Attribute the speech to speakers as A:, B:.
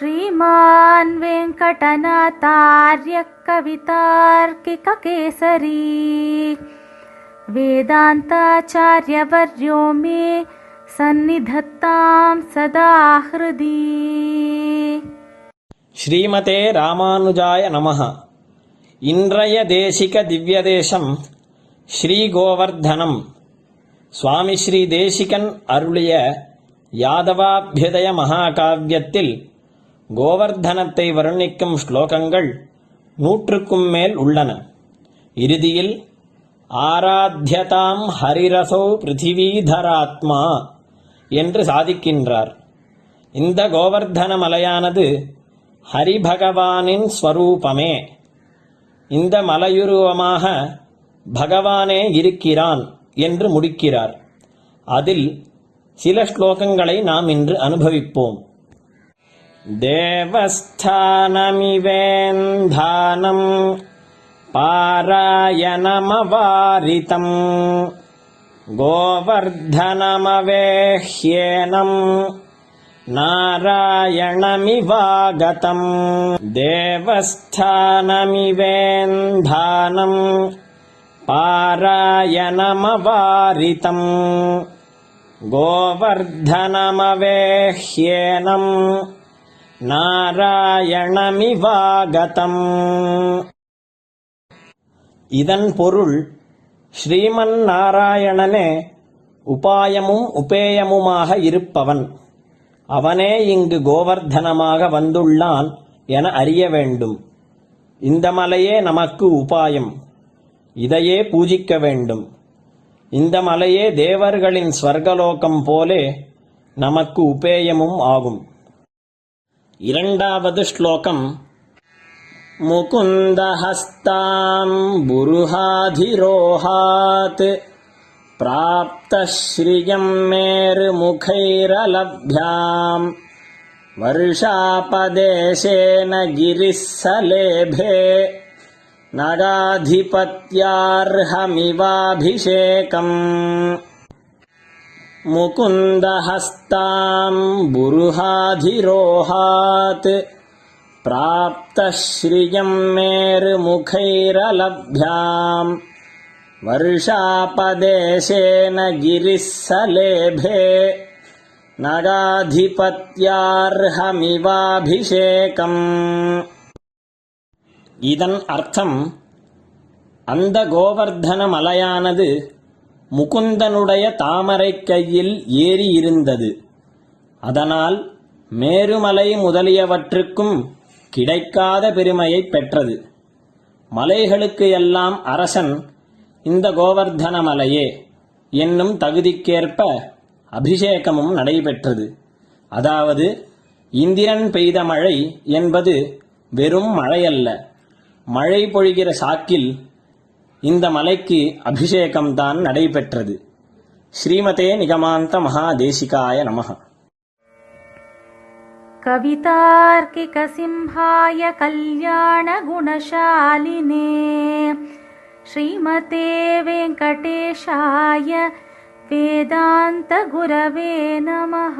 A: श्रीमान् वेङ्कटनाथार्यः कवितार्किककेसरी वेदान्ताचार्यवर्यो मे सन्निधत्तां सदा हृदि
B: ஸ்ரீமதே ராமானுஜாய நமः இன்றைய தேசிக திவ்யதேசம் ஸ்ரீ கோவர்தனம் சுவாமி ஸ்ரீ தேசிகன் அருளிய யாதவாபியுதய மகாகாவியத்தில் கோவர்தனத்தை வர்ணிக்கும் ஸ்லோகங்கள் நூற்றுக்கும் மேல் உள்ளன. இறுதியில் ஆராத்தியதாம் ஹரிரசோ பிருத்திவீதராத்மா என்று சாதிக்கின்றார். இந்த கோவர்தன மலையானது ஹரிபகவானின் ஸ்வரூபமே. இந்த மலையுருவமாக பகவானே இருக்கிறான் என்று முடிக்கிறார். அதில் சில ஸ்லோகங்களை நாம் இன்று அனுபவிப்போம். देवस्थानमिवेन्धानम् पारायणमवारितम् गोवर्धनमवेह्येनम् नारायणमिवागतम् देवस्थानमिवेन्धानम् पारायणमवारितम् गोवर्धनमवेह्येनम् நாராயணமிவாகதம். இதன் பொருள் ஸ்ரீமன் நாராயணனே உபாயமும் உபேயமுமாக இருப்பவன். அவனே இங்கு கோவர்தனமாக வந்துள்ளான் என அறிய வேண்டும். இந்த மலையே நமக்கு உபாயம். இதையே பூஜிக்க வேண்டும். இந்த மலையே தேவர்களின் ஸ்வர்கலோகம் போலே நமக்கு உபேயமும் ஆகும். इरण्डावद् श्लोकम् मुकुन्दहस्ताम् बुरुहाधिरोहात् प्राप्तश्रियम् मेरुमुखैरलभ्याम् वर्षापदेशेन गिरिः सलेभे नगाधिपत्यार्हमिवाभिषेकम् मुकुन्दहस्ताम् बुरुहाधिरोहात् प्राप्तः श्रियम् मेरुमुखैरलभ्याम् वर्षापदेशेन गिरिः सलेभे நகாதிபத்யார்ஹமிவாபிஷேகம் இதன் அர்த்தம் அந்த கோவர்தன மலையானது முகுந்தனுடைய தாமரை கையில் ஏறி இருந்தது அதனால் மேருமலை முதலியவற்றுக்கும் கிடைக்காத பெருமையைப் பெற்றது. மலைகளுக்கு எல்லாம் அரசன் இந்த கோவர்தன மலையே என்னும் தகுதிக்கேற்ப அபிஷேகமும் நடைபெற்றது. அதாவது இந்திரன் பெய்த மழை என்பது வெறும் மழையல்ல. மழை பொழிகிற சாக்கில் இந்த மலைக்கு அபிஷேகம்தான் நடைபெற்றது ஸ்ரீமதே நிகமாந்த மகாதேசிகாய நமः
A: कवितार्किकसिंहाय कल्याणगुणशालिने श्रीमते वेङ्कटेशाय वेदान्तगुरवे नमः